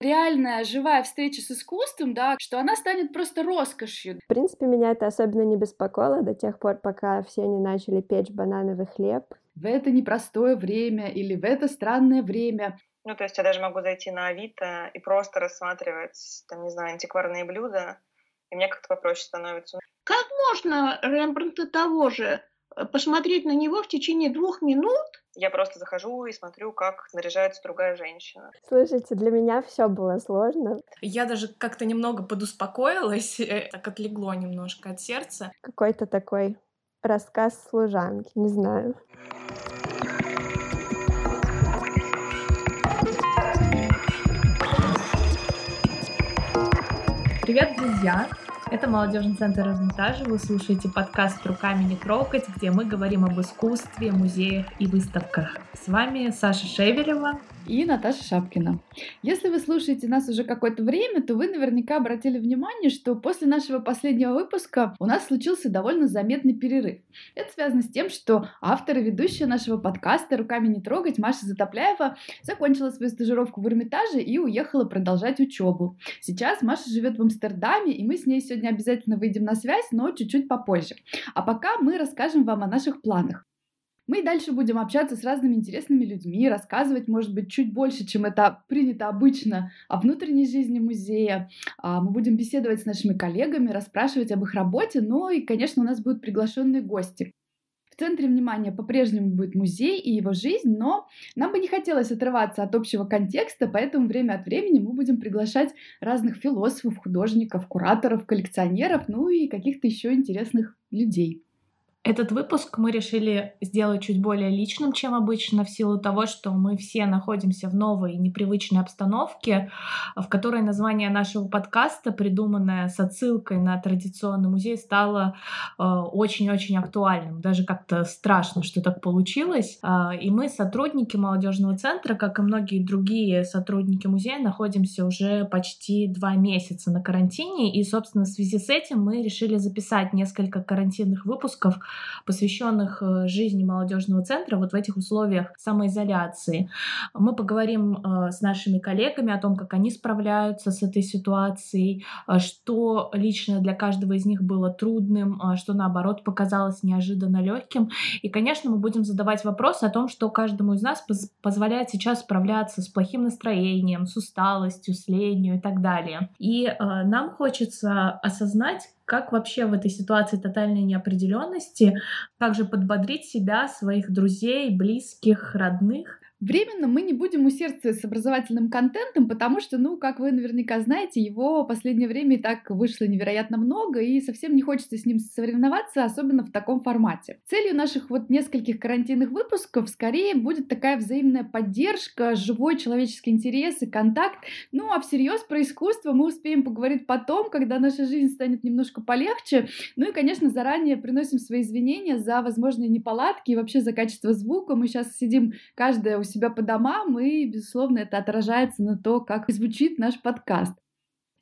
реальная живая встреча с искусством, да, что она станет просто роскошью. В принципе, меня это особенно не беспокоило до тех пор, пока все не начали печь банановый хлеб. В это непростое время или в это странное время ну, то есть я даже могу зайти на Авито и просто рассматривать, там, не знаю, антикварные блюда, и мне как-то попроще становится. Как можно Рембрандта того же посмотреть на него в течение двух минут? Я просто захожу и смотрю, как наряжается другая женщина. Слушайте, для меня все было сложно. Я даже как-то немного подуспокоилась, э, так отлегло немножко от сердца. Какой-то такой рассказ служанки, не знаю. Привет, друзья! Это молодежный центр Эрмитажа. Вы слушаете подкаст «Руками не трогать», где мы говорим об искусстве, музеях и выставках. С вами Саша Шевелева и Наташа Шапкина. Если вы слушаете нас уже какое-то время, то вы наверняка обратили внимание, что после нашего последнего выпуска у нас случился довольно заметный перерыв. Это связано с тем, что автор и ведущая нашего подкаста «Руками не трогать» Маша Затопляева закончила свою стажировку в Эрмитаже и уехала продолжать учебу. Сейчас Маша живет в Амстердаме, и мы с ней сегодня обязательно выйдем на связь, но чуть-чуть попозже. А пока мы расскажем вам о наших планах. Мы и дальше будем общаться с разными интересными людьми, рассказывать, может быть, чуть больше, чем это принято обычно, о внутренней жизни музея. А, мы будем беседовать с нашими коллегами, расспрашивать об их работе, ну и, конечно, у нас будут приглашенные гости. В центре внимания по-прежнему будет музей и его жизнь, но нам бы не хотелось отрываться от общего контекста, поэтому время от времени мы будем приглашать разных философов, художников, кураторов, коллекционеров, ну и каких-то еще интересных людей. Этот выпуск мы решили сделать чуть более личным, чем обычно, в силу того, что мы все находимся в новой непривычной обстановке, в которой название нашего подкаста, придуманное с отсылкой на традиционный музей, стало э, очень-очень актуальным. Даже как-то страшно, что так получилось. Э, и мы, сотрудники молодежного центра, как и многие другие сотрудники музея, находимся уже почти два месяца на карантине. И, собственно, в связи с этим мы решили записать несколько карантинных выпусков посвященных э, жизни молодежного центра вот в этих условиях самоизоляции. Мы поговорим э, с нашими коллегами о том, как они справляются с этой ситуацией, э, что лично для каждого из них было трудным, что наоборот показалось неожиданно легким. И, конечно, мы будем задавать вопросы о том, что каждому из нас позволяет сейчас справляться с плохим настроением, с усталостью, с ленью и так далее. И нам хочется осознать, как вообще в этой ситуации тотальной неопределенности, как же подбодрить себя, своих друзей, близких, родных, Временно мы не будем усердствовать с образовательным контентом, потому что, ну, как вы наверняка знаете, его в последнее время и так вышло невероятно много, и совсем не хочется с ним соревноваться, особенно в таком формате. Целью наших вот нескольких карантинных выпусков скорее будет такая взаимная поддержка, живой человеческий интерес и контакт. Ну, а всерьез про искусство мы успеем поговорить потом, когда наша жизнь станет немножко полегче. Ну и, конечно, заранее приносим свои извинения за возможные неполадки и вообще за качество звука. Мы сейчас сидим каждая у себя по домам, и, безусловно, это отражается на то, как звучит наш подкаст.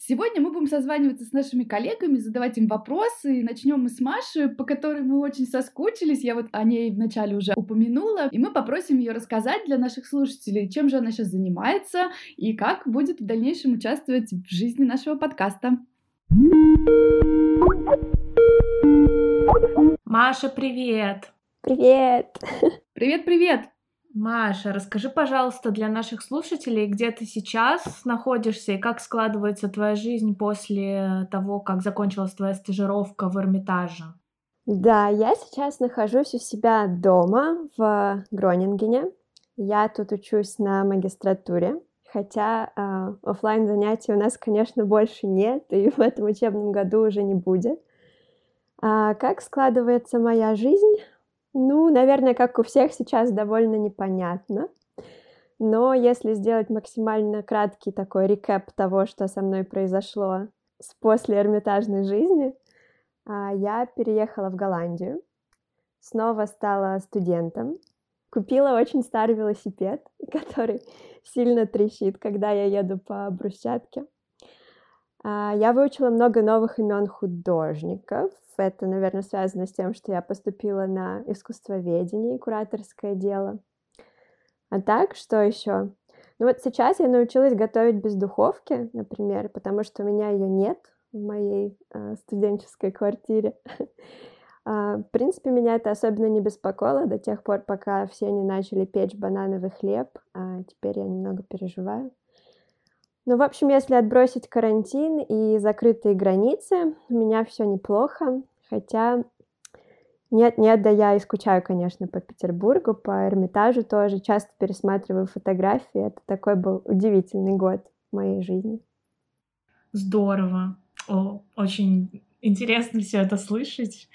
Сегодня мы будем созваниваться с нашими коллегами, задавать им вопросы. И начнем мы с Маши, по которой мы очень соскучились. Я вот о ней вначале уже упомянула. И мы попросим ее рассказать для наших слушателей, чем же она сейчас занимается и как будет в дальнейшем участвовать в жизни нашего подкаста. Маша, привет! Привет! Привет-привет! Маша, расскажи, пожалуйста, для наших слушателей, где ты сейчас находишься и как складывается твоя жизнь после того, как закончилась твоя стажировка в Эрмитаже. Да, я сейчас нахожусь у себя дома в Гронингене. Я тут учусь на магистратуре, хотя э, офлайн занятий у нас, конечно, больше нет, и в этом учебном году уже не будет. А как складывается моя жизнь? Ну, наверное, как у всех сейчас довольно непонятно. Но если сделать максимально краткий такой рекэп того, что со мной произошло с после эрмитажной жизни, а, я переехала в Голландию, снова стала студентом, купила очень старый велосипед, который сильно трещит, когда я еду по брусчатке. А, я выучила много новых имен художников. Это, наверное, связано с тем, что я поступила на искусствоведение кураторское дело. А так, что еще? Ну, Ну вот сейчас я научилась готовить без духовки, например, потому что у меня ее нет в моей э, студенческой квартире. А, в принципе, меня это особенно не беспокоило до тех пор, пока все не начали печь банановый хлеб. А теперь я немного переживаю. Ну, в общем, если отбросить карантин и закрытые границы, у меня все неплохо. Хотя нет, нет, да я и скучаю, конечно, по Петербургу, по Эрмитажу тоже. Часто пересматриваю фотографии. Это такой был удивительный год в моей жизни. Здорово. О, очень интересно все это слышать.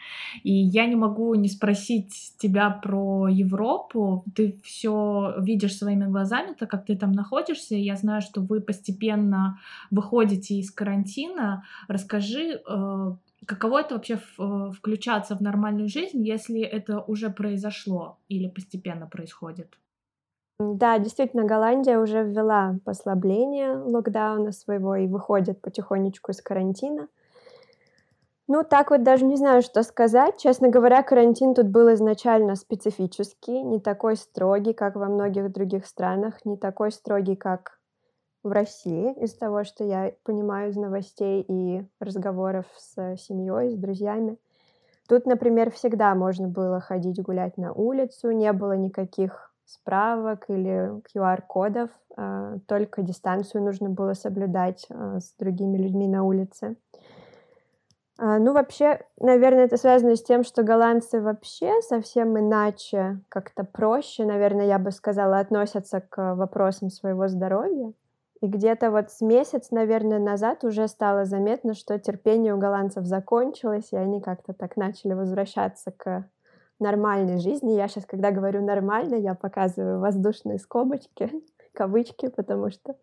И я не могу не спросить тебя про Европу. Ты все видишь своими глазами, так как ты там находишься. Я знаю, что вы постепенно выходите из карантина. Расскажи, э, каково это вообще э, включаться в нормальную жизнь, если это уже произошло или постепенно происходит? Да, действительно, Голландия уже ввела послабление локдауна своего и выходит потихонечку из карантина. Ну, так вот даже не знаю, что сказать. Честно говоря, карантин тут был изначально специфический, не такой строгий, как во многих других странах, не такой строгий, как в России, из того, что я понимаю из новостей и разговоров с семьей, с друзьями. Тут, например, всегда можно было ходить гулять на улицу, не было никаких справок или QR-кодов, а, только дистанцию нужно было соблюдать а, с другими людьми на улице. А, ну, вообще, наверное, это связано с тем, что голландцы вообще совсем иначе, как-то проще, наверное, я бы сказала, относятся к вопросам своего здоровья. И где-то вот с месяц, наверное, назад уже стало заметно, что терпение у голландцев закончилось, и они как-то так начали возвращаться к нормальной жизни. Я сейчас, когда говорю нормально, я показываю воздушные скобочки, кавычки, потому что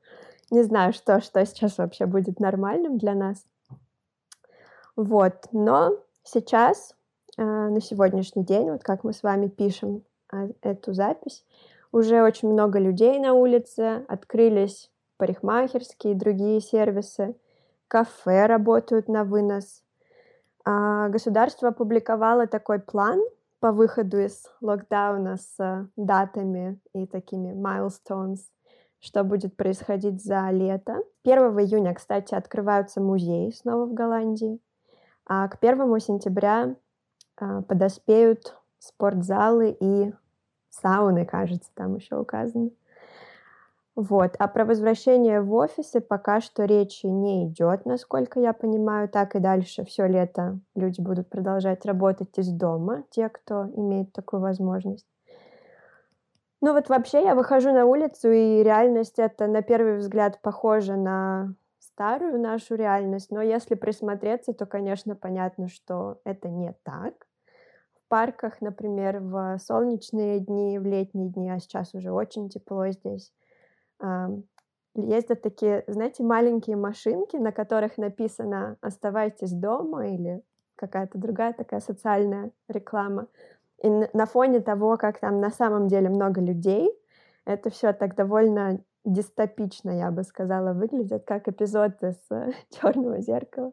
не знаю, что, что сейчас вообще будет нормальным для нас. Вот, но сейчас, э, на сегодняшний день, вот как мы с вами пишем э, эту запись, уже очень много людей на улице, открылись парикмахерские и другие сервисы, кафе работают на вынос. А государство опубликовало такой план по выходу из локдауна с датами и такими milestones, что будет происходить за лето. 1 июня, кстати, открываются музеи снова в Голландии. А к первому сентября а, подоспеют спортзалы и сауны, кажется, там еще указано. Вот. А про возвращение в офисы пока что речи не идет, насколько я понимаю. Так и дальше все лето люди будут продолжать работать из дома, те, кто имеет такую возможность. Ну вот вообще я выхожу на улицу, и реальность это на первый взгляд похожа на старую нашу реальность, но если присмотреться, то, конечно, понятно, что это не так. В парках, например, в солнечные дни, в летние дни, а сейчас уже очень тепло здесь, ездят такие, знаете, маленькие машинки, на которых написано «Оставайтесь дома» или какая-то другая такая социальная реклама. И на фоне того, как там на самом деле много людей, это все так довольно дистопично, я бы сказала, выглядят, как эпизод из э, Черного зеркала.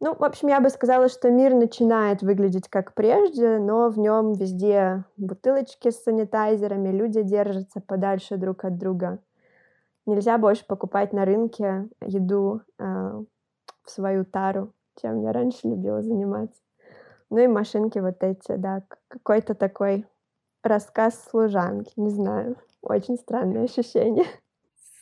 Ну, в общем, я бы сказала, что мир начинает выглядеть как прежде, но в нем везде бутылочки с санитайзерами, люди держатся подальше друг от друга. Нельзя больше покупать на рынке еду э, в свою тару, чем я раньше любила заниматься. Ну и машинки вот эти, да, какой-то такой рассказ служанки, не знаю, очень странное ощущение.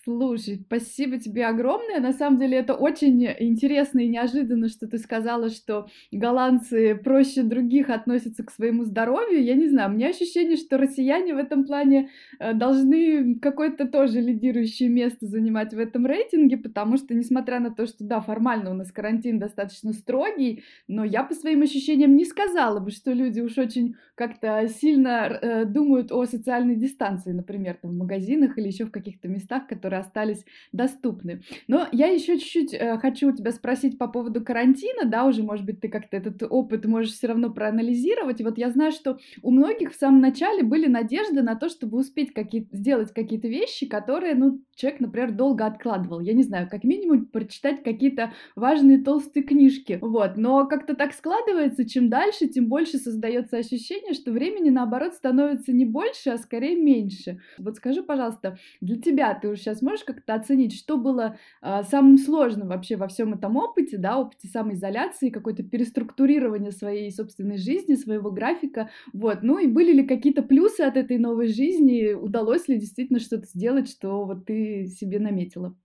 Слушай, спасибо тебе огромное. На самом деле это очень интересно и неожиданно, что ты сказала, что голландцы проще других относятся к своему здоровью. Я не знаю, у меня ощущение, что россияне в этом плане э, должны какое-то тоже лидирующее место занимать в этом рейтинге, потому что, несмотря на то, что, да, формально у нас карантин достаточно строгий, но я по своим ощущениям не сказала бы, что люди уж очень как-то сильно э, думают о социальной дистанции, например, там, в магазинах или еще в каких-то местах, которые которые остались доступны. Но я еще чуть-чуть э, хочу у тебя спросить по поводу карантина, да, уже, может быть, ты как-то этот опыт можешь все равно проанализировать. И вот я знаю, что у многих в самом начале были надежды на то, чтобы успеть какие сделать какие-то вещи, которые, ну, человек, например, долго откладывал. Я не знаю, как минимум прочитать какие-то важные толстые книжки. Вот. Но как-то так складывается, чем дальше, тем больше создается ощущение, что времени, наоборот, становится не больше, а скорее меньше. Вот скажи, пожалуйста, для тебя ты уже сейчас можешь как-то оценить, что было э, самым сложным вообще во всем этом опыте, да, опыте самоизоляции, какое-то переструктурирование своей собственной жизни, своего графика, вот. Ну и были ли какие-то плюсы от этой новой жизни, удалось ли действительно что-то сделать, что вот ты себе наметила?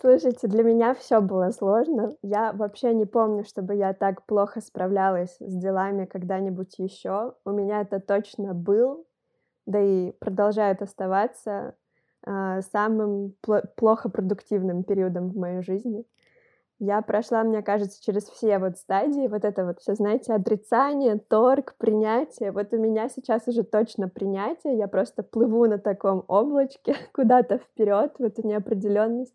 Слушайте, для меня все было сложно. Я вообще не помню, чтобы я так плохо справлялась с делами когда-нибудь еще. У меня это точно был, да и продолжает оставаться самым пло- плохо продуктивным периодом в моей жизни. Я прошла, мне кажется, через все вот стадии, вот это вот все, знаете, отрицание, торг, принятие. Вот у меня сейчас уже точно принятие, я просто плыву на таком облачке куда-то вперед в эту неопределенность.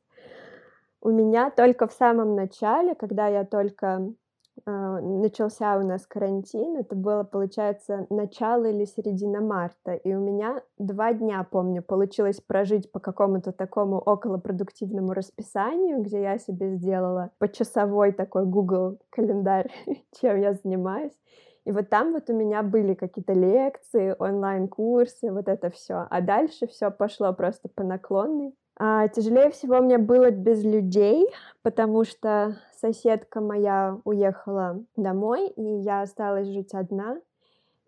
У меня только в самом начале, когда я только а, начался у нас карантин, это было, получается, начало или середина марта, и у меня два дня, помню, получилось прожить по какому-то такому околопродуктивному расписанию, где я себе сделала почасовой такой Google календарь, чем я занимаюсь. И вот там вот у меня были какие-то лекции, онлайн-курсы, вот это все. А дальше все пошло просто по наклонной. А, тяжелее всего мне было без людей, потому что соседка моя уехала домой, и я осталась жить одна.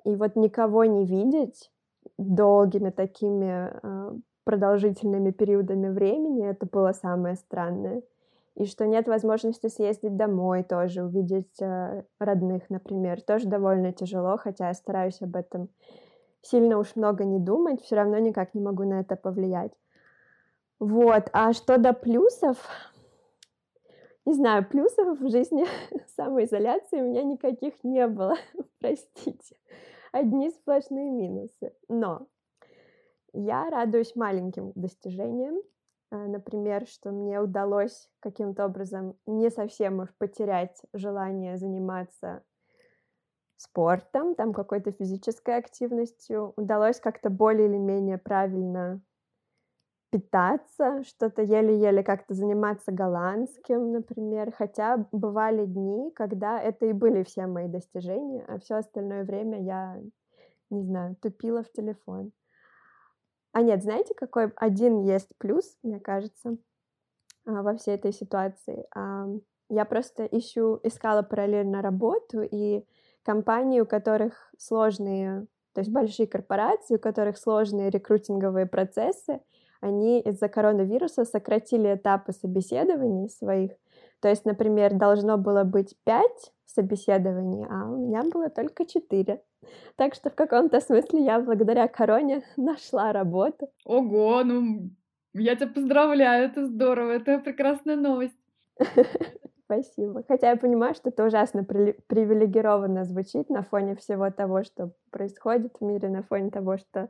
И вот никого не видеть долгими такими э, продолжительными периодами времени, это было самое странное. И что нет возможности съездить домой тоже, увидеть э, родных, например, тоже довольно тяжело, хотя я стараюсь об этом сильно уж много не думать, все равно никак не могу на это повлиять. Вот, а что до плюсов, не знаю, плюсов в жизни самоизоляции у меня никаких не было, простите. Одни сплошные минусы. Но я радуюсь маленьким достижениям. А, например, что мне удалось каким-то образом не совсем уж потерять желание заниматься спортом, там какой-то физической активностью. Удалось как-то более или менее правильно питаться, что-то еле-еле как-то заниматься голландским, например. Хотя бывали дни, когда это и были все мои достижения, а все остальное время я, не знаю, тупила в телефон. А нет, знаете, какой один есть плюс, мне кажется, а, во всей этой ситуации? Я просто ищу, искала параллельно работу, и компании, у которых сложные, то есть большие корпорации, у которых сложные рекрутинговые процессы, они из-за коронавируса сократили этапы собеседований своих. То есть, например, должно было быть пять собеседований, а у меня было только четыре. Так что в каком-то смысле я благодаря короне нашла работу. Ого, ну я тебя поздравляю, это здорово, это прекрасная новость. Спасибо. Хотя я понимаю, что это ужасно привилегированно звучит на фоне всего того, что происходит в мире, на фоне того, что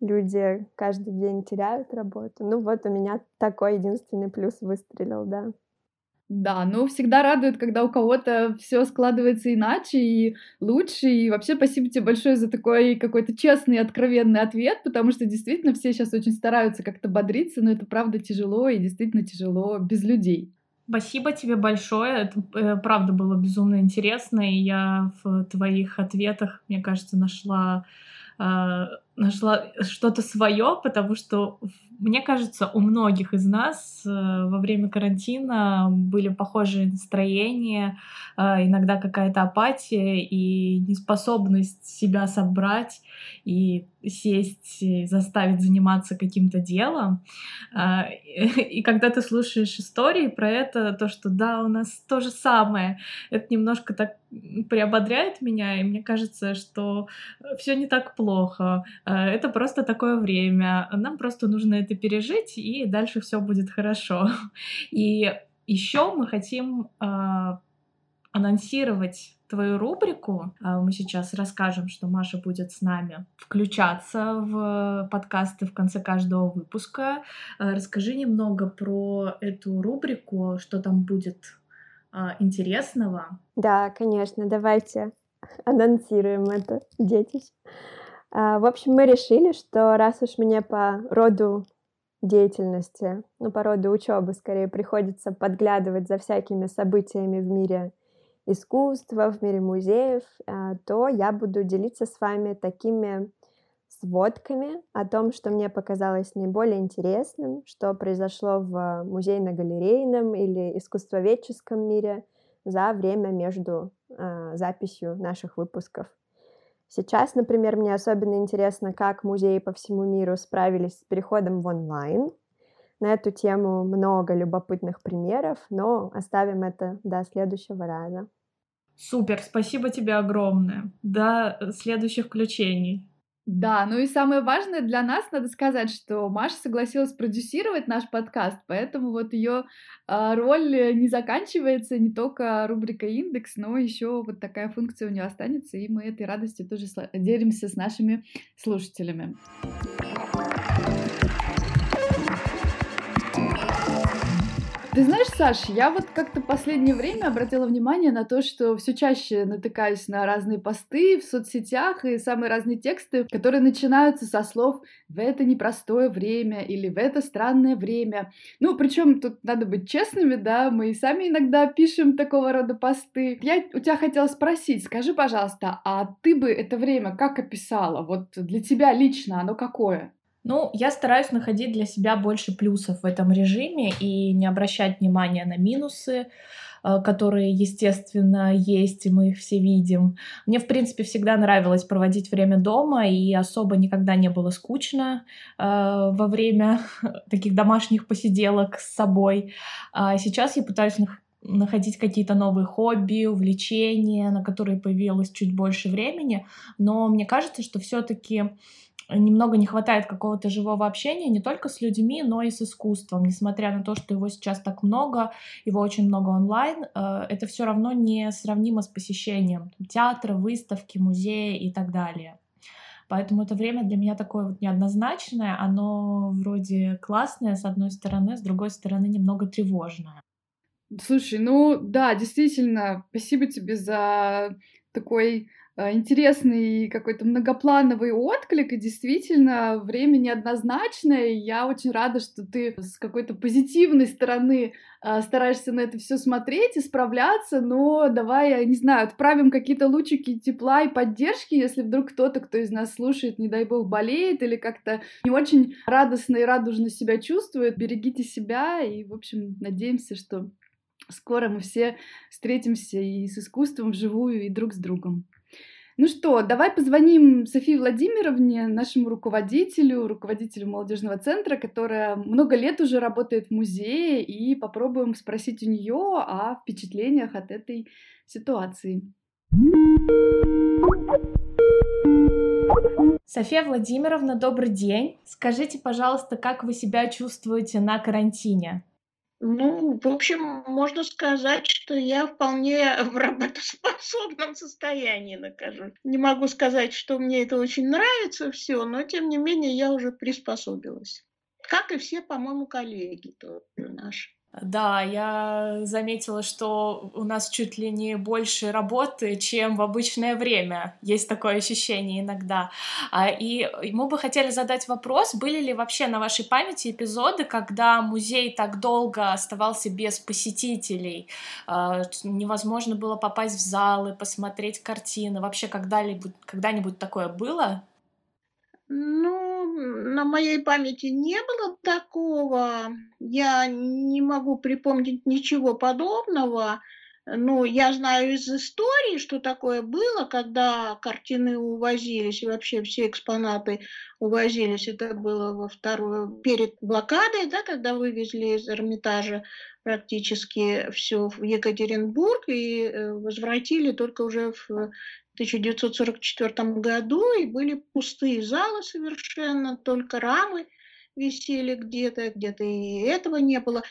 люди каждый день теряют работу. Ну вот у меня такой единственный плюс выстрелил, да. Да, но всегда радует, когда у кого-то все складывается иначе и лучше. И вообще спасибо тебе большое за такой какой-то честный, откровенный ответ, потому что действительно все сейчас очень стараются как-то бодриться, но это правда тяжело и действительно тяжело без людей. Спасибо тебе большое. Это э, правда было безумно интересно, и я в твоих ответах, мне кажется, нашла э, нашла что-то свое, потому что мне кажется, у многих из нас э, во время карантина были похожие настроения, э, иногда какая-то апатия и неспособность себя собрать и сесть, и заставить заниматься каким-то делом. А, и когда ты слушаешь истории про это, то, что да, у нас то же самое, это немножко так приободряет меня, и мне кажется, что все не так плохо. А, это просто такое время. Нам просто нужно это пережить, и дальше все будет хорошо. И еще мы хотим а, анонсировать твою рубрику. А, мы сейчас расскажем, что Маша будет с нами включаться в подкасты в конце каждого выпуска. А, расскажи немного про эту рубрику, что там будет интересного. Да, конечно, давайте анонсируем это, детись. В общем, мы решили, что раз уж мне по роду деятельности, ну, по роду учебы скорее, приходится подглядывать за всякими событиями в мире искусства, в мире музеев, а, то я буду делиться с вами такими сводками о том, что мне показалось наиболее интересным, что произошло в музейно-галерейном или искусствоведческом мире за время между э, записью наших выпусков. Сейчас, например, мне особенно интересно, как музеи по всему миру справились с переходом в онлайн. На эту тему много любопытных примеров, но оставим это до следующего раза. Супер, спасибо тебе огромное. До э, следующих включений. Да, ну и самое важное для нас, надо сказать, что Маша согласилась продюсировать наш подкаст, поэтому вот ее а, роль не заканчивается, не только рубрика индекс, но еще вот такая функция у нее останется, и мы этой радостью тоже делимся с нашими слушателями. Ты знаешь, Саш, я вот как-то последнее время обратила внимание на то, что все чаще натыкаюсь на разные посты в соцсетях и самые разные тексты, которые начинаются со слов «в это непростое время» или «в это странное время». Ну, причем тут надо быть честными, да, мы и сами иногда пишем такого рода посты. Я у тебя хотела спросить, скажи, пожалуйста, а ты бы это время как описала? Вот для тебя лично оно какое? Ну, я стараюсь находить для себя больше плюсов в этом режиме и не обращать внимания на минусы, э, которые, естественно, есть, и мы их все видим. Мне, в принципе, всегда нравилось проводить время дома, и особо никогда не было скучно э, во время таких домашних посиделок с собой. А сейчас я пытаюсь находить какие-то новые хобби, увлечения, на которые появилось чуть больше времени, но мне кажется, что все-таки немного не хватает какого-то живого общения не только с людьми, но и с искусством. Несмотря на то, что его сейчас так много, его очень много онлайн, э, это все равно не сравнимо с посещением театра, выставки, музея и так далее. Поэтому это время для меня такое вот неоднозначное, оно вроде классное с одной стороны, с другой стороны немного тревожное. Слушай, ну да, действительно, спасибо тебе за такой интересный какой-то многоплановый отклик, и действительно время неоднозначное, и я очень рада, что ты с какой-то позитивной стороны э, стараешься на это все смотреть и справляться, но давай, я не знаю, отправим какие-то лучики тепла и поддержки, если вдруг кто-то, кто из нас слушает, не дай бог, болеет или как-то не очень радостно и радужно себя чувствует, берегите себя, и, в общем, надеемся, что скоро мы все встретимся и с искусством вживую, и друг с другом. Ну что, давай позвоним Софии Владимировне, нашему руководителю, руководителю молодежного центра, которая много лет уже работает в музее, и попробуем спросить у нее о впечатлениях от этой ситуации. София Владимировна, добрый день. Скажите, пожалуйста, как вы себя чувствуете на карантине? Ну, в общем, можно сказать, что я вполне в работоспособном состоянии нахожусь. Не могу сказать, что мне это очень нравится все, но тем не менее я уже приспособилась. Как и все, по-моему, коллеги тоже наши. Да, я заметила, что у нас чуть ли не больше работы, чем в обычное время. Есть такое ощущение иногда. А, и мы бы хотели задать вопрос, были ли вообще на вашей памяти эпизоды, когда музей так долго оставался без посетителей, а, невозможно было попасть в залы, посмотреть картины. Вообще когда-нибудь когда такое было? Ну, на моей памяти не было такого. Я не могу припомнить ничего подобного. Ну, я знаю из истории, что такое было, когда картины увозились, и вообще все экспонаты увозились. Это было во вторую, перед блокадой, да, когда вывезли из Эрмитажа практически все в Екатеринбург и э, возвратили только уже в 1944 году, и были пустые залы совершенно, только рамы висели где-то, где-то и этого не было.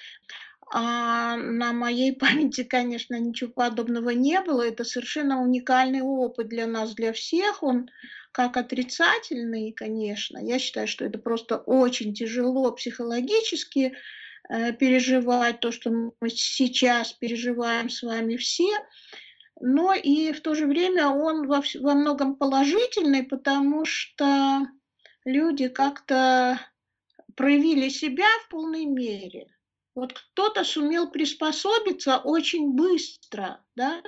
а на моей памяти, конечно, ничего подобного не было. Это совершенно уникальный опыт для нас, для всех. Он как отрицательный, конечно. Я считаю, что это просто очень тяжело психологически э, переживать то, что мы сейчас переживаем с вами все. Но и в то же время он во, во многом положительный, потому что люди как-то проявили себя в полной мере. Вот кто-то сумел приспособиться очень быстро, да,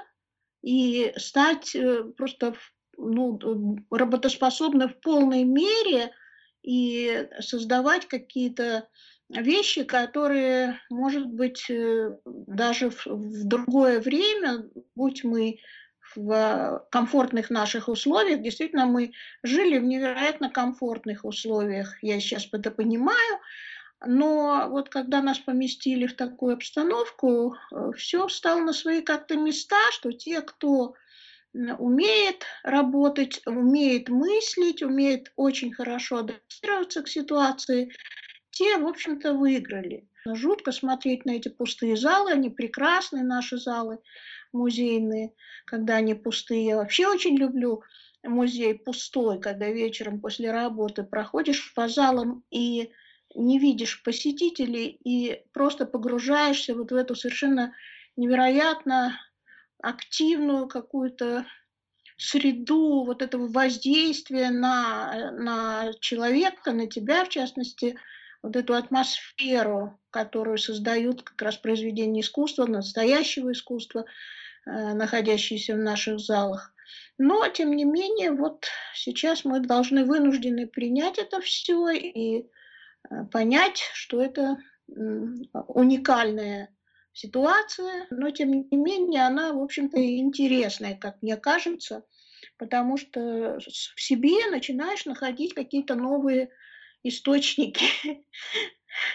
и стать э, просто ну, работоспособным в полной мере и создавать какие-то вещи, которые, может быть, э, даже в, в другое время, будь мы в комфортных наших условиях, действительно, мы жили в невероятно комфортных условиях, я сейчас это понимаю, но вот когда нас поместили в такую обстановку, э, все встало на свои как-то места, что те, кто умеет работать, умеет мыслить, умеет очень хорошо адаптироваться к ситуации, те, в общем-то, выиграли. Жутко смотреть на эти пустые залы, они прекрасные, наши залы музейные, когда они пустые. Я вообще очень люблю музей пустой, когда вечером после работы проходишь по залам и не видишь посетителей и просто погружаешься вот в эту совершенно невероятно активную какую-то среду вот этого воздействия на, на человека, на тебя в частности, вот эту атмосферу, которую создают как раз произведения искусства, настоящего искусства, э, находящиеся в наших залах. Но, тем не менее, вот сейчас мы должны вынуждены принять это все и э, понять, что это уникальная ситуация, но тем не менее она, в общем-то, интересная, как мне кажется, потому что в себе начинаешь находить какие-то новые источники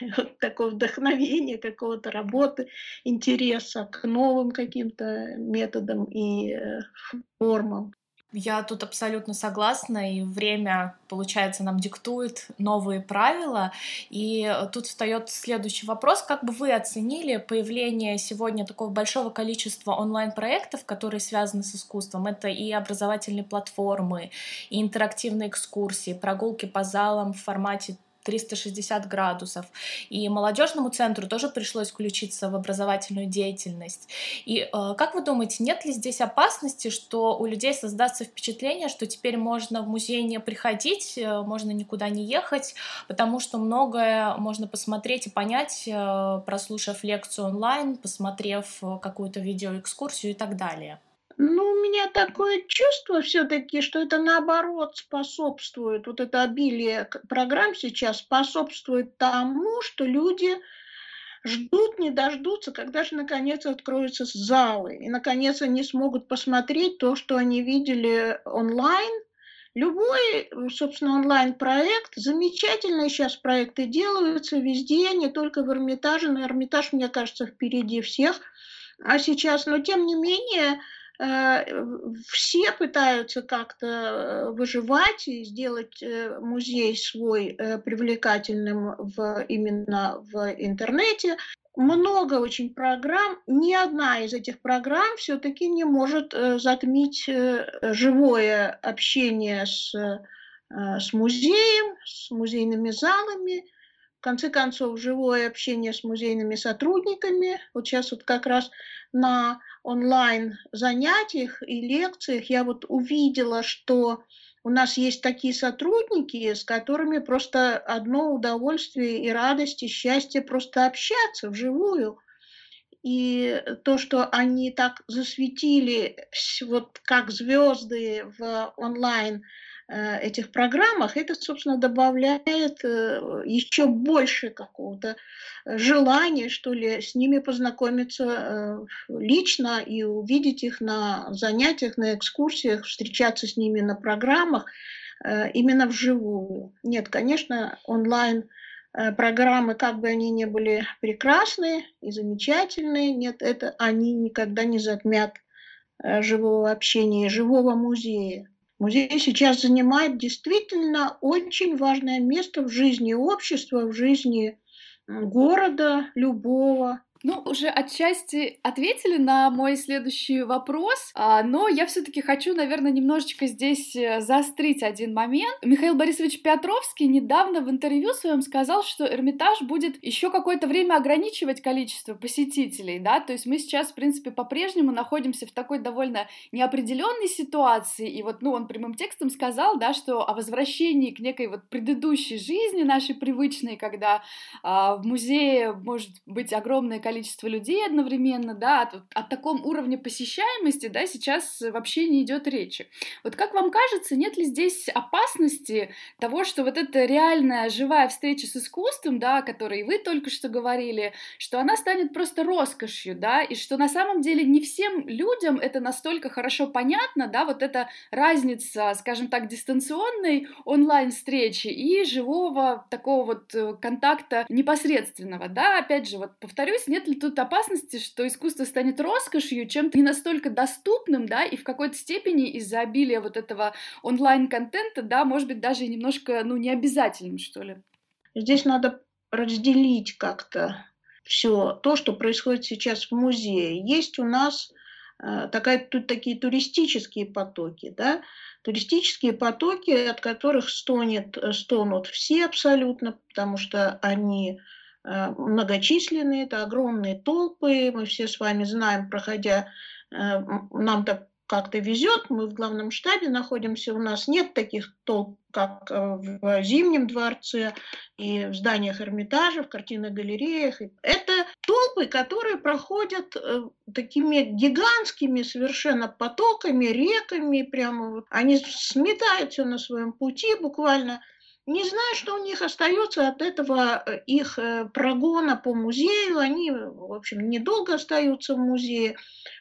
вот такого вдохновения, какого-то работы, интереса к новым каким-то методам и э, формам. Я тут абсолютно согласна, и время, получается, нам диктует новые правила. И тут встает следующий вопрос. Как бы вы оценили появление сегодня такого большого количества онлайн-проектов, которые связаны с искусством? Это и образовательные платформы, и интерактивные экскурсии, прогулки по залам в формате 360 градусов. И молодежному центру тоже пришлось включиться в образовательную деятельность. И э, как вы думаете, нет ли здесь опасности, что у людей создастся впечатление, что теперь можно в музей не приходить, э, можно никуда не ехать, потому что многое можно посмотреть и понять, э, прослушав лекцию онлайн, посмотрев э, какую-то видеоэкскурсию и так далее? Ну, у меня такое чувство все-таки, что это наоборот способствует, вот это обилие программ сейчас способствует тому, что люди ждут, не дождутся, когда же наконец откроются залы, и наконец они смогут посмотреть то, что они видели онлайн. Любой, собственно, онлайн-проект, замечательные сейчас проекты делаются везде, не только в Эрмитаже, но Эрмитаж, мне кажется, впереди всех. А сейчас, но тем не менее, все пытаются как-то э, выживать и сделать э, музей свой привлекательным в, именно в интернете. Много очень программ. Ни одна из этих программ все-таки не может затмить живое общение с, с музеем, с музейными залами. В конце концов, живое общение с музейными сотрудниками. Вот сейчас вот как раз на онлайн занятиях и лекциях я вот увидела, что у нас есть такие сотрудники, с которыми просто одно удовольствие и радость, и счастье просто общаться вживую. И то, что они так засветили, вот как звезды в онлайн этих программах, это, собственно, добавляет э, еще больше какого-то э, желания, что ли, с ними познакомиться лично и увидеть их на занятиях, на экскурсиях, встречаться с ними на программах именно вживую. Нет, конечно, онлайн программы, как бы они ни были прекрасные и замечательные, нет, это они никогда не затмят живого общения, живого музея. Музей сейчас занимает действительно очень важное место в жизни общества, в жизни города любого. Ну, уже отчасти ответили на мой следующий вопрос, а, но я все-таки хочу, наверное, немножечко здесь э, заострить один момент. Михаил Борисович Петровский недавно в интервью своем сказал, что Эрмитаж будет еще какое-то время ограничивать количество посетителей, да, то есть мы сейчас, в принципе, по-прежнему находимся в такой довольно неопределенной ситуации, и вот, ну, он прямым текстом сказал, да, что о возвращении к некой вот предыдущей жизни нашей привычной, когда а, в музее может быть огромное количество людей одновременно, да, от, от таком уровне посещаемости, да, сейчас вообще не идет речи. Вот как вам кажется, нет ли здесь опасности того, что вот эта реальная живая встреча с искусством, да, о которой вы только что говорили, что она станет просто роскошью, да, и что на самом деле не всем людям это настолько хорошо понятно, да, вот эта разница, скажем так, дистанционной онлайн-встречи и живого такого вот э, контакта непосредственного, да, опять же, вот повторюсь, нет ли тут опасности, что искусство станет роскошью, чем-то не настолько доступным, да, и в какой-то степени из-за обилия вот этого онлайн-контента, да, может быть, даже немножко, ну, необязательным, что ли? Здесь надо разделить как-то все то, что происходит сейчас в музее. Есть у нас э, такая, тут такие туристические потоки, да, туристические потоки, от которых стонет, стонут все абсолютно, потому что они Э, многочисленные, это огромные толпы. Мы все с вами знаем, проходя, э, нам-то как-то везет, мы в главном штабе находимся, у нас нет таких толп, как э, в Зимнем дворце и в зданиях Эрмитажа, в картинных галереях. Это толпы, которые проходят такими гигантскими совершенно потоками, реками, прямо вот. Они сметают все на своем пути буквально – не знаю, что у них остается от этого э, их э, прогона по музею. Они, в общем, недолго остаются в музее.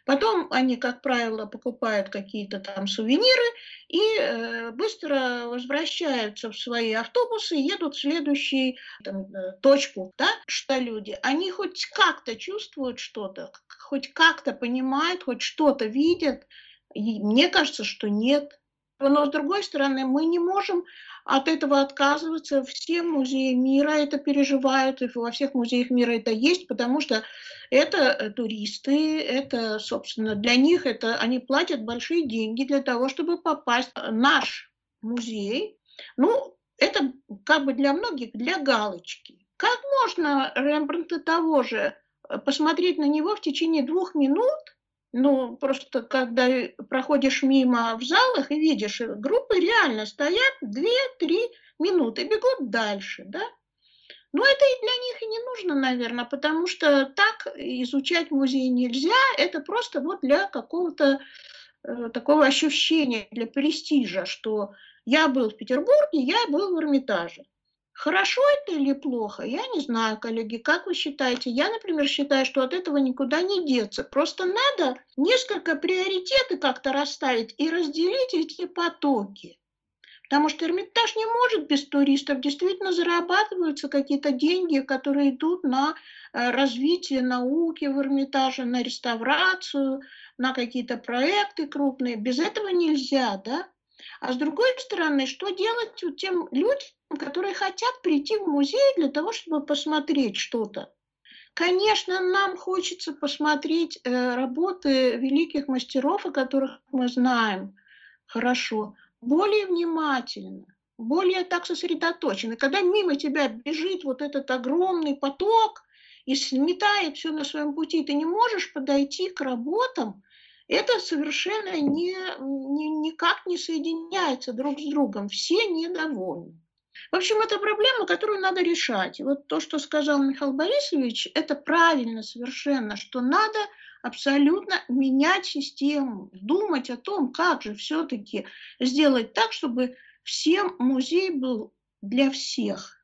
Потом они, как правило, покупают какие-то там сувениры и э, быстро возвращаются в свои автобусы и едут в следующую там, точку. Да? Что люди, они хоть как-то чувствуют что-то, хоть как-то понимают, хоть что-то видят. И мне кажется, что нет. Но с другой стороны, мы не можем от этого отказываться. Все музеи мира это переживают, и во всех музеях мира это есть, потому что это э, туристы, это, собственно, для них это они платят большие деньги для того, чтобы попасть в наш музей. Ну, это как бы для многих, для галочки. Как можно Рембрандта того же э, посмотреть на него в течение двух минут ну, просто когда проходишь мимо в залах и видишь, э, группы реально стоят 2-3 минуты, бегут дальше, да? Но это и для них и не нужно, наверное, потому что так изучать музей нельзя, это просто вот для какого-то э, такого ощущения, для престижа, что я был в Петербурге, я был в Эрмитаже. Хорошо это или плохо? Я не знаю, коллеги, как вы считаете? Я, например, считаю, что от этого никуда не деться. Просто надо несколько приоритеты как-то расставить и разделить эти потоки. Потому что Эрмитаж не может без туристов. Действительно зарабатываются какие-то деньги, которые идут на э, развитие науки в Эрмитаже, на реставрацию, на какие-то проекты крупные. Без этого нельзя, да? А с другой стороны, что делать тем людям, которые хотят прийти в музей для того, чтобы посмотреть что-то? Конечно, нам хочется посмотреть э, работы великих мастеров, о которых мы знаем хорошо, более внимательно, более так сосредоточенно. Когда мимо тебя бежит вот этот огромный поток и сметает все на своем пути, ты не можешь подойти к работам, это совершенно не, не, никак не соединяется друг с другом. Все недовольны. В общем, это проблема, которую надо решать. Вот то, что сказал Михаил Борисович, это правильно совершенно, что надо абсолютно менять систему, думать о том, как же все-таки сделать так, чтобы всем музей был для всех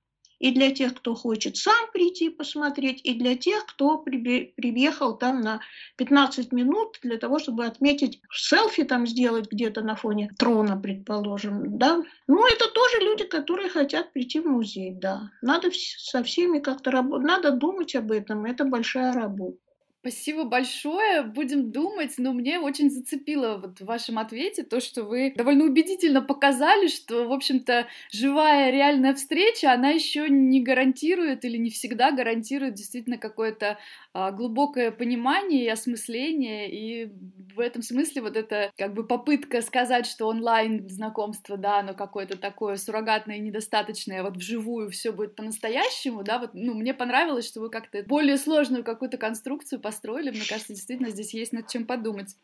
и для тех, кто хочет сам прийти посмотреть, и для тех, кто приехал там на 15 минут для того, чтобы отметить селфи там сделать где-то на фоне трона, предположим, да. Ну, это тоже люди, которые хотят прийти в музей, да. Надо со всеми как-то работать, надо думать об этом, это большая работа. Спасибо большое. Будем думать, но мне очень зацепило вот в вашем ответе то, что вы довольно убедительно показали, что, в общем-то, живая реальная встреча, она еще не гарантирует или не всегда гарантирует действительно какое-то а, глубокое понимание и осмысление. И в этом смысле вот эта как бы попытка сказать, что онлайн знакомство, да, оно какое-то такое суррогатное и недостаточное, вот вживую все будет по-настоящему, да, вот, ну, мне понравилось, что вы как-то более сложную какую-то конструкцию построили. Мне кажется, действительно здесь есть над чем подумать.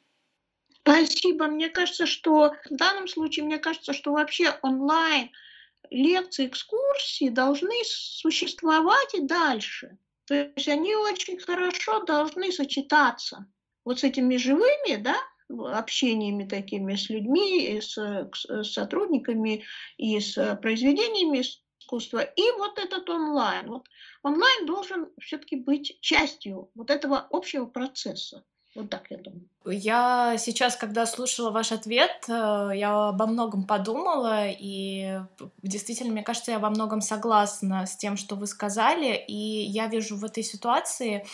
Спасибо. Мне кажется, что в данном случае, мне кажется, что вообще онлайн лекции, экскурсии должны существовать и дальше. То есть они очень хорошо должны сочетаться вот с этими живыми, да, общениями такими с людьми, с, с сотрудниками и с произведениями искусства, и вот этот онлайн. Вот онлайн должен все-таки быть частью вот этого общего процесса. Вот так я думаю. Я сейчас, когда слушала ваш ответ, э, я обо многом подумала, и действительно, мне кажется, я во многом согласна с тем, что вы сказали, и я вижу в этой ситуации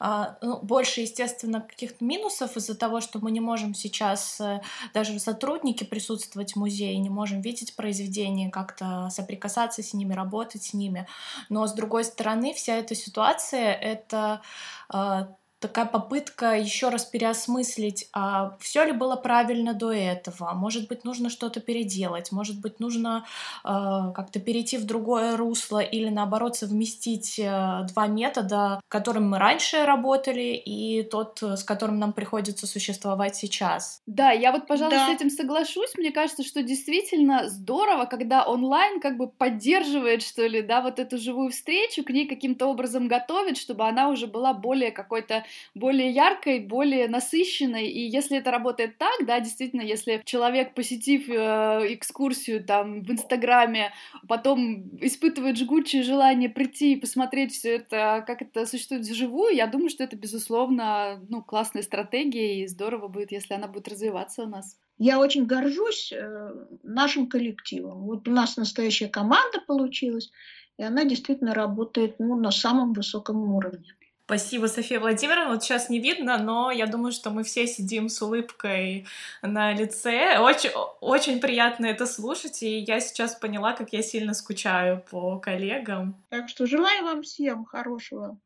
а, ну, больше, естественно, каких-то минусов из-за того, что мы не можем сейчас, э, даже сотрудники присутствовать в музее, не можем видеть произведения, как-то соприкасаться с ними, работать с ними. Но, с другой стороны, вся эта ситуация — это а, такая попытка еще раз переосмыслить, а все ли было правильно до этого, может быть, нужно что-то переделать, может быть, нужно э, как-то перейти в другое русло или наоборот совместить э, два метода, которым мы раньше работали, и тот, с которым нам приходится существовать сейчас. Да, я вот, пожалуй, да. с этим соглашусь. Мне кажется, что действительно здорово, когда онлайн как бы поддерживает, что ли, да, вот эту живую встречу, к ней каким-то образом готовит, чтобы она уже была более какой-то более яркой, более насыщенной. И если это работает так, да, действительно, если человек, посетив э, экскурсию там в Инстаграме, потом испытывает жгучее желание прийти и посмотреть все это, как это существует вживую, я думаю, что это, безусловно, ну, классная стратегия, и здорово будет, если она будет развиваться у нас. Я очень горжусь э, нашим коллективом. Вот у нас настоящая команда получилась, и она действительно работает ну, на самом высоком уровне. Спасибо, София Владимировна. Вот сейчас не видно, но я думаю, что мы все сидим с улыбкой на лице. Очень, очень приятно это слушать, и я сейчас поняла, как я сильно скучаю по коллегам. Так что желаю вам всем хорошего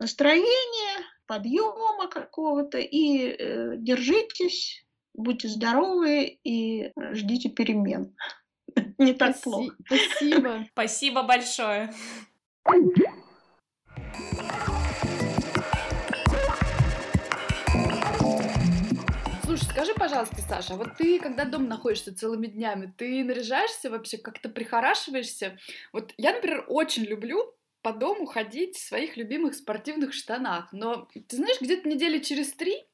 настроения, подъема какого-то, и э, держитесь, будьте здоровы и ждите перемен. Не так плохо. Спасибо. Спасибо большое. Слушай, скажи, пожалуйста, Саша, вот ты, когда дома находишься целыми днями, ты наряжаешься вообще, как-то прихорашиваешься? Вот я, например, очень люблю по дому ходить в своих любимых спортивных штанах, но ты знаешь, где-то недели через три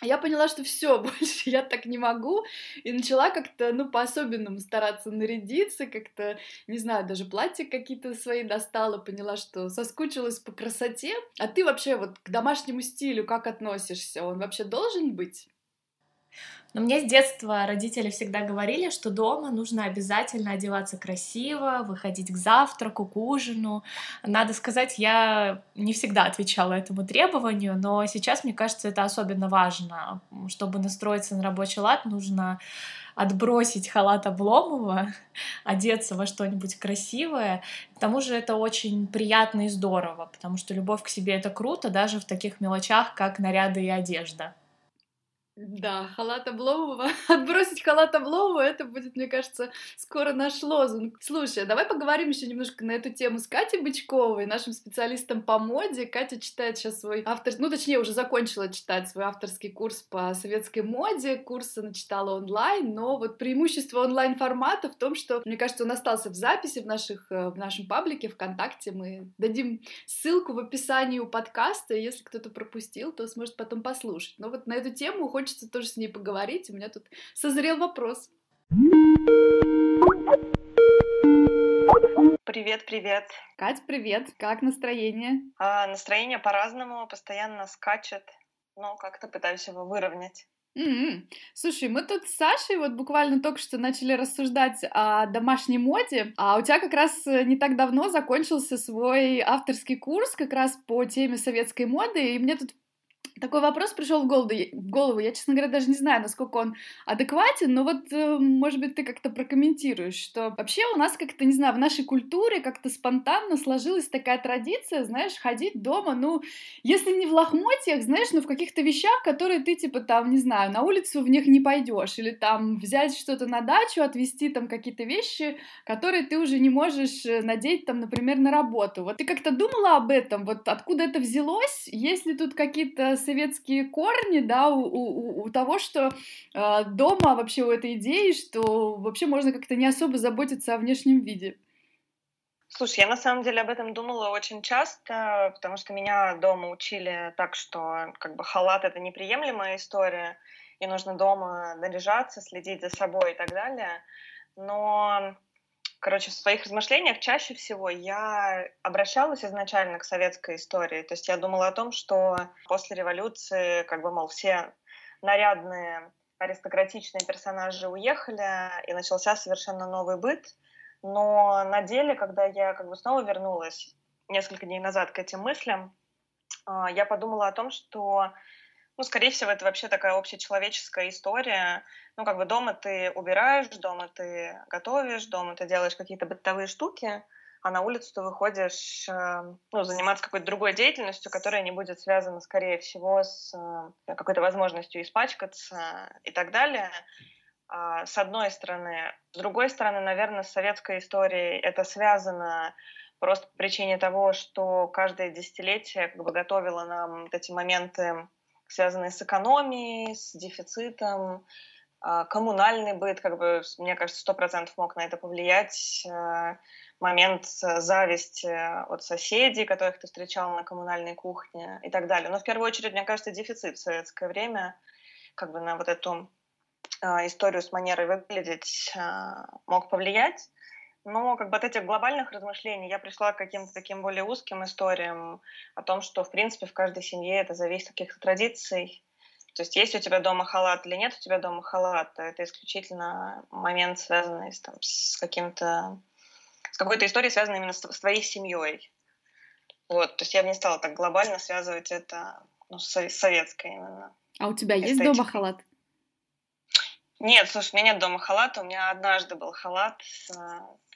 я поняла, что все, больше я так не могу, и начала как-то, ну, по-особенному стараться нарядиться, как-то, не знаю, даже платья какие-то свои достала, поняла, что соскучилась по красоте. А ты вообще вот к домашнему стилю как относишься? Он вообще должен быть? Но мне с детства родители всегда говорили, что дома нужно обязательно одеваться красиво, выходить к завтраку, к ужину. Надо сказать, я не всегда отвечала этому требованию, но сейчас, мне кажется, это особенно важно. Чтобы настроиться на рабочий лад, нужно отбросить халат Обломова, одеться во что-нибудь красивое. К тому же это очень приятно и здорово, потому что любовь к себе — это круто даже в таких мелочах, как наряды и одежда. Да, халат Обломова. Отбросить халат Обломова, это будет, мне кажется, скоро наш лозунг. Слушай, давай поговорим еще немножко на эту тему с Катей Бычковой, нашим специалистом по моде. Катя читает сейчас свой автор... Ну, точнее, уже закончила читать свой авторский курс по советской моде. Курс она читала онлайн, но вот преимущество онлайн-формата в том, что, мне кажется, он остался в записи в, наших, э, в нашем паблике ВКонтакте. Мы дадим ссылку в описании у подкаста, и если кто-то пропустил, то сможет потом послушать. Но вот на эту тему хочется тоже с ней поговорить. У меня тут созрел вопрос. Привет, привет. Кать, привет. Как настроение? А, настроение по-разному, постоянно скачет, но как-то пытаюсь его выровнять. Mm-hmm. Слушай, мы тут с Сашей вот буквально только что начали рассуждать о домашней моде, а у тебя как раз э, не так давно закончился свой авторский курс как раз по теме советской моды, и мне тут такой вопрос пришел в голову, в голову. Я, честно говоря, даже не знаю, насколько он адекватен, но вот, э, может быть, ты как-то прокомментируешь, что вообще у нас как-то, не знаю, в нашей культуре как-то спонтанно сложилась такая традиция, знаешь, ходить дома, ну, если не в лохмотьях, знаешь, но в каких-то вещах, которые ты, типа, там, не знаю, на улицу в них не пойдешь, или там взять что-то на дачу, отвезти там какие-то вещи, которые ты уже не можешь э, надеть, там, например, на работу. Вот ты как-то думала об этом? Вот откуда это взялось? Есть ли тут какие-то советские корни, да, у, у, у того, что э, дома вообще у этой идеи, что вообще можно как-то не особо заботиться о внешнем виде. Слушай, я на самом деле об этом думала очень часто, потому что меня дома учили так, что как бы халат это неприемлемая история, и нужно дома наряжаться, следить за собой и так далее. Но короче, в своих размышлениях чаще всего я обращалась изначально к советской истории. То есть я думала о том, что после революции, как бы, мол, все нарядные аристократичные персонажи уехали, и начался совершенно новый быт. Но на деле, когда я как бы снова вернулась несколько дней назад к этим мыслям, а, я подумала о том, что ну, скорее всего, это вообще такая общечеловеческая история. Ну, как бы дома ты убираешь, дома ты готовишь, дома ты делаешь какие-то бытовые штуки, а на улицу ты выходишь эм, ну, заниматься какой-то другой деятельностью, которая не будет связана, скорее всего, с э, какой-то возможностью испачкаться и так далее. А, с одной стороны. С другой стороны, наверное, с советской историей это связано просто по причине того, что каждое десятилетие как бы готовило нам вот эти моменты связанные с экономией, с дефицитом, а, коммунальный быт, как бы, мне кажется, сто процентов мог на это повлиять. А, момент зависти от соседей, которых ты встречал на коммунальной кухне и так далее. Но в первую очередь, мне кажется, дефицит в советское время как бы на вот эту а, историю с манерой выглядеть мог повлиять. Но как бы от этих глобальных размышлений я пришла к каким-то таким более узким историям о том, что, в принципе, в каждой семье это зависит от каких-то традиций. То есть есть у тебя дома халат или нет у тебя дома халата, это исключительно момент, связанный с, там, с каким-то с какой-то историей, связанной именно с, с твоей семьей. Вот, то есть я бы не стала так глобально связывать это ну, с советской именно. А у тебя есть дома халат? Нет, слушай, у меня нет дома халата. У меня однажды был халат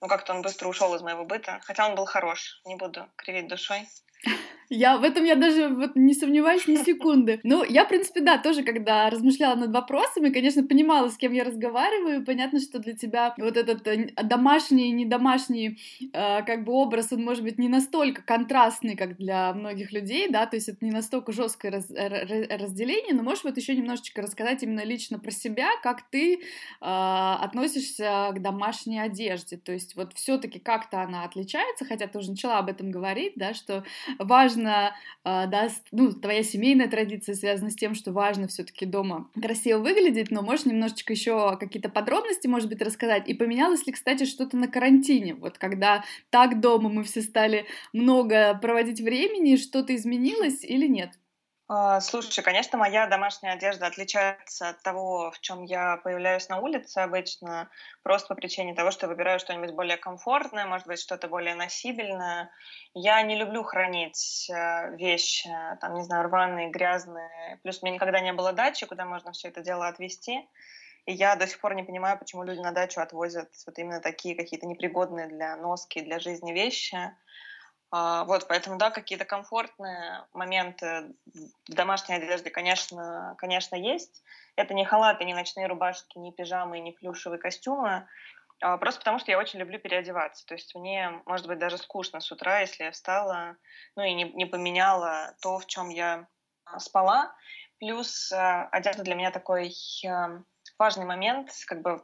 ну, как-то он быстро ушел из моего быта. Хотя он был хорош, не буду кривить душой. Я в этом я даже вот не сомневаюсь ни секунды. Ну, я, в принципе, да, тоже, когда размышляла над вопросами, конечно, понимала, с кем я разговариваю. Понятно, что для тебя вот этот э, домашний и недомашний э, как бы образ, он может быть не настолько контрастный, как для многих людей, да, то есть это не настолько жесткое раз, разделение, но можешь вот еще немножечко рассказать именно лично про себя, как ты э, относишься к домашней одежде, то есть вот все-таки как-то она отличается, хотя ты уже начала об этом говорить, да, что важно, а, да, ну, твоя семейная традиция связана с тем, что важно все-таки дома красиво выглядеть, но можешь немножечко еще какие-то подробности, может быть, рассказать? И поменялось ли, кстати, что-то на карантине? Вот когда так дома мы все стали много проводить времени, что-то изменилось или нет? А, слушай, конечно, моя домашняя одежда отличается от того, в чем я появляюсь на улице обычно, просто по причине того, что выбираю что-нибудь более комфортное, может быть, что-то более носибельное. Я не люблю хранить э, вещи, там, не знаю, рваные, грязные. Плюс у меня никогда не было дачи, куда можно все это дело отвезти. И я до сих пор не понимаю, почему люди на дачу отвозят вот именно такие какие-то непригодные для носки, для жизни вещи. А, вот, поэтому, да, какие-то комфортные моменты в домашней одежде, конечно, конечно, есть. Это не халаты, не ночные рубашки, не пижамы, не плюшевые костюмы, а, просто потому что я очень люблю переодеваться. То есть мне, может быть, даже скучно с утра, если я встала, ну и не, не поменяла то, в чем я а, спала. Плюс одежда для меня такой важный момент, как бы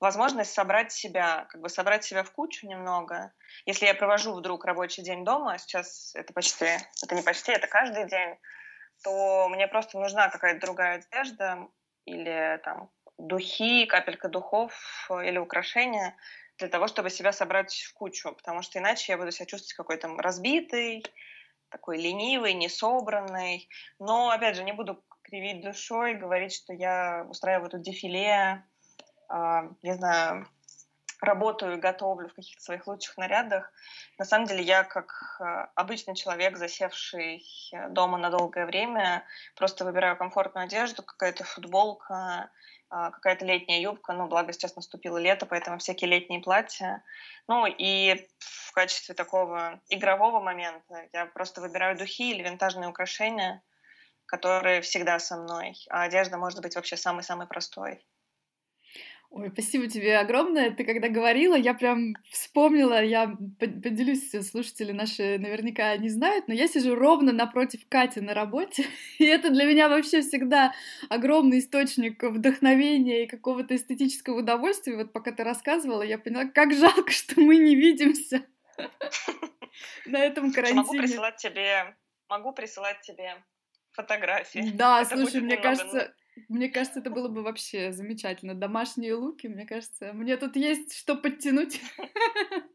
возможность собрать себя, как бы собрать себя в кучу немного. Если я провожу вдруг рабочий день дома, сейчас это почти, это не почти, это каждый день, то мне просто нужна какая-то другая одежда или там духи, капелька духов или украшения для того, чтобы себя собрать в кучу, потому что иначе я буду себя чувствовать какой-то разбитый, такой ленивый, несобранный. Но, опять же, не буду кривить душой, говорить, что я устраиваю тут дефиле, не знаю, работаю и готовлю в каких-то своих лучших нарядах. На самом деле я как э, обычный человек, засевший э, дома на долгое время, просто выбираю комфортную одежду, какая-то футболка, а, какая-то летняя юбка, ну, благо сейчас наступило лето, поэтому всякие летние платья. Ну, и в качестве такого игрового момента я просто выбираю духи или винтажные украшения, которые всегда со мной, а одежда может быть вообще самый-самый простой. Ой, спасибо тебе огромное. Ты когда говорила, я прям вспомнила, я поделюсь, слушатели наши наверняка не знают, но я сижу ровно напротив Кати на работе, и это для меня вообще всегда огромный источник вдохновения и какого-то эстетического удовольствия. Вот пока ты рассказывала, я поняла, как жалко, что мы не видимся на этом карантине. Могу присылать тебе, могу присылать тебе фотографии. Да, слушай, мне кажется, мне кажется, это было бы вообще замечательно. Домашние луки, мне кажется, мне тут есть что подтянуть.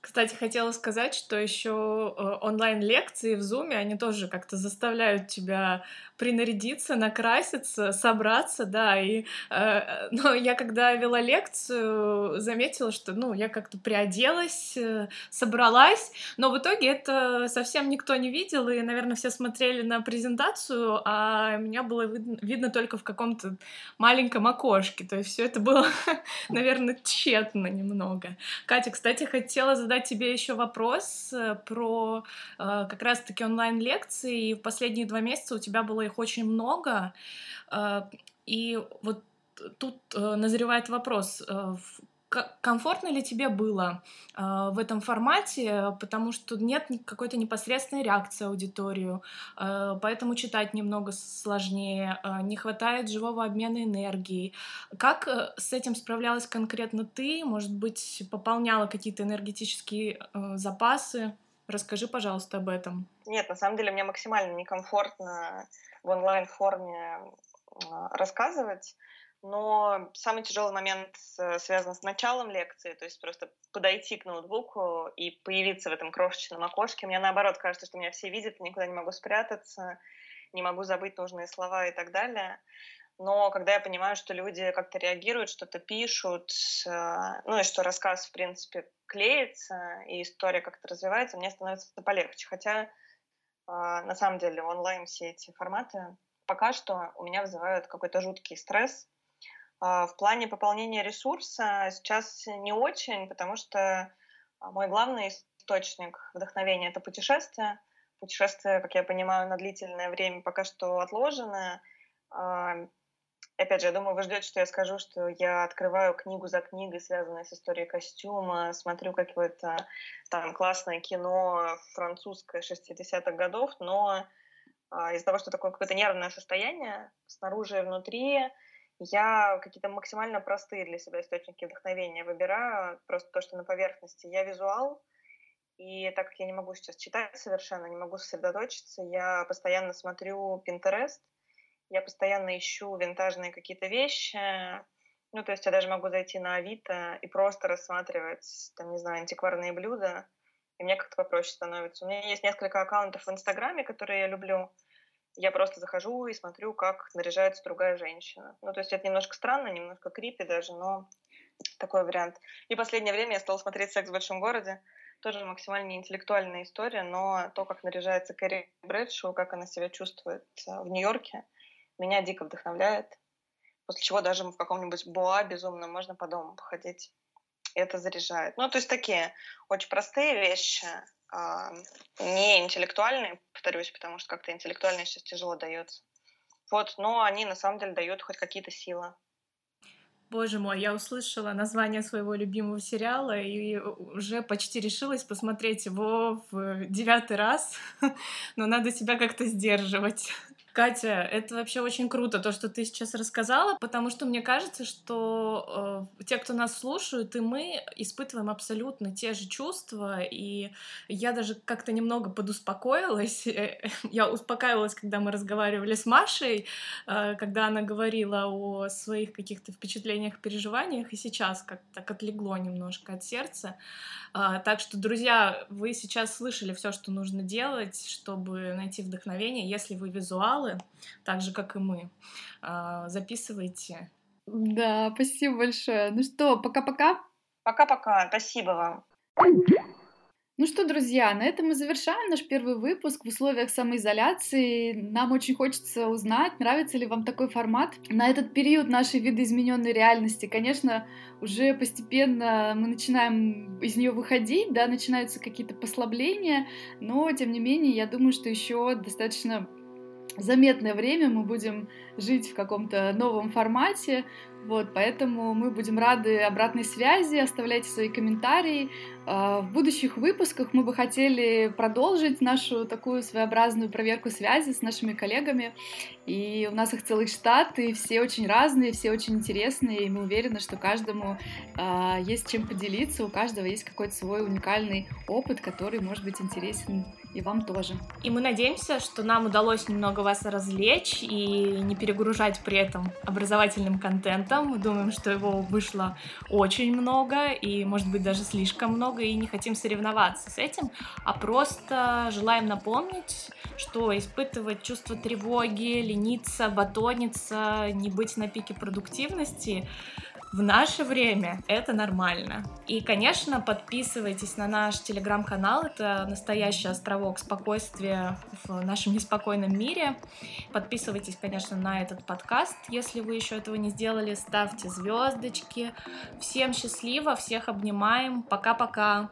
Кстати, хотела сказать, что еще э, онлайн-лекции в Zoom, они тоже как-то заставляют тебя принарядиться, накраситься, собраться, да, и э, но я когда вела лекцию, заметила, что, ну, я как-то приоделась, э, собралась, но в итоге это совсем никто не видел, и, наверное, все смотрели на презентацию, а меня было видно, видно только в каком-то маленьком окошке, то есть все это было, наверное, тщетно немного. Катя, кстати, хотела задать тебе еще вопрос э, про э, как раз-таки онлайн-лекции. В последние два месяца у тебя было их очень много. Э, и вот тут назревает вопрос, комфортно ли тебе было э, в этом формате, потому что нет какой-то непосредственной реакции аудиторию, э, поэтому читать немного сложнее, э, не хватает живого обмена энергии. Как э, с этим справлялась конкретно ты? Может быть, пополняла какие-то энергетические э, запасы? Расскажи, пожалуйста, об этом. Нет, на самом деле мне максимально некомфортно в онлайн-форме рассказывать но самый тяжелый момент связан с началом лекции, то есть просто подойти к ноутбуку и появиться в этом крошечном окошке. Мне наоборот кажется, что меня все видят, никуда не могу спрятаться, не могу забыть нужные слова и так далее. Но когда я понимаю, что люди как-то реагируют, что-то пишут, э, ну и что рассказ, в принципе, клеится, и история как-то развивается, мне становится полегче. Хотя, э, на самом деле, онлайн все эти форматы пока что у меня вызывают какой-то жуткий стресс, а, в плане пополнения ресурса сейчас не очень, потому что а, мой главный источник вдохновения — это путешествие. Путешествие, как я понимаю, на длительное время пока что отложено. А, опять же, я думаю, вы ждете, что я скажу, что я открываю книгу за книгой, связанной с историей костюма, смотрю какое-то там классное кино французское 60-х годов, но из-за того, что такое какое-то нервное состояние снаружи и внутри, я какие-то максимально простые для себя источники вдохновения выбираю, просто то, что на поверхности. Я визуал, и так как я не могу сейчас читать совершенно, не могу сосредоточиться, я постоянно смотрю Pinterest, я постоянно ищу винтажные какие-то вещи, ну, то есть я даже могу зайти на Авито и просто рассматривать, там, не знаю, антикварные блюда, и мне как-то попроще становится. У меня есть несколько аккаунтов в Инстаграме, которые я люблю, я просто захожу и смотрю, как наряжается другая женщина. Ну, то есть это немножко странно, немножко крипи даже, но такой вариант. И последнее время я стала смотреть «Секс в большом городе». Тоже максимально интеллектуальная история, но то, как наряжается Кэрри Брэдшоу, как она себя чувствует э, в Нью-Йорке, меня дико вдохновляет. После чего даже в каком-нибудь боа безумно можно по дому походить. И это заряжает. Ну, то есть такие очень простые вещи, а, не интеллектуальные, повторюсь, потому что как-то интеллектуальные сейчас тяжело дается. Вот, но они на самом деле дают хоть какие-то силы. Боже мой, я услышала название своего любимого сериала и уже почти решилась посмотреть его в девятый раз, но надо себя как-то сдерживать. Катя, это вообще очень круто, то, что ты сейчас рассказала, потому что мне кажется, что э, те, кто нас слушают, и мы испытываем абсолютно те же чувства, и я даже как-то немного подуспокоилась. я успокаивалась, когда мы разговаривали с Машей, э, когда она говорила о своих каких-то впечатлениях, переживаниях, и сейчас как-то так отлегло немножко от сердца. Э, так что, друзья, вы сейчас слышали все, что нужно делать, чтобы найти вдохновение, если вы визуал, материалы, так же, как и мы. А, записывайте. Да, спасибо большое. Ну что, пока-пока. Пока-пока. Спасибо вам. Ну что, друзья, на этом мы завершаем наш первый выпуск в условиях самоизоляции. Нам очень хочется узнать, нравится ли вам такой формат. На этот период нашей видоизмененной реальности, конечно, уже постепенно мы начинаем из нее выходить, да, начинаются какие-то послабления, но, тем не менее, я думаю, что еще достаточно заметное время мы будем жить в каком-то новом формате, вот, поэтому мы будем рады обратной связи, оставляйте свои комментарии. А, в будущих выпусках мы бы хотели продолжить нашу такую своеобразную проверку связи с нашими коллегами. И у нас их целый штат, и все очень разные, все очень интересные, и мы уверены, что каждому э, есть чем поделиться, у каждого есть какой-то свой уникальный опыт, который может быть интересен и вам тоже. И мы надеемся, что нам удалось немного вас развлечь и не перегружать при этом образовательным контентом. Мы думаем, что его вышло очень много и, может быть, даже слишком много, и не хотим соревноваться с этим, а просто желаем напомнить, что испытывать чувство тревоги, лениться, батониться, не быть на пике продуктивности в наше время это нормально. И, конечно, подписывайтесь на наш телеграм-канал. Это настоящий островок спокойствия в нашем неспокойном мире. Подписывайтесь, конечно, на этот подкаст, если вы еще этого не сделали. Ставьте звездочки. Всем счастливо, всех обнимаем. Пока-пока.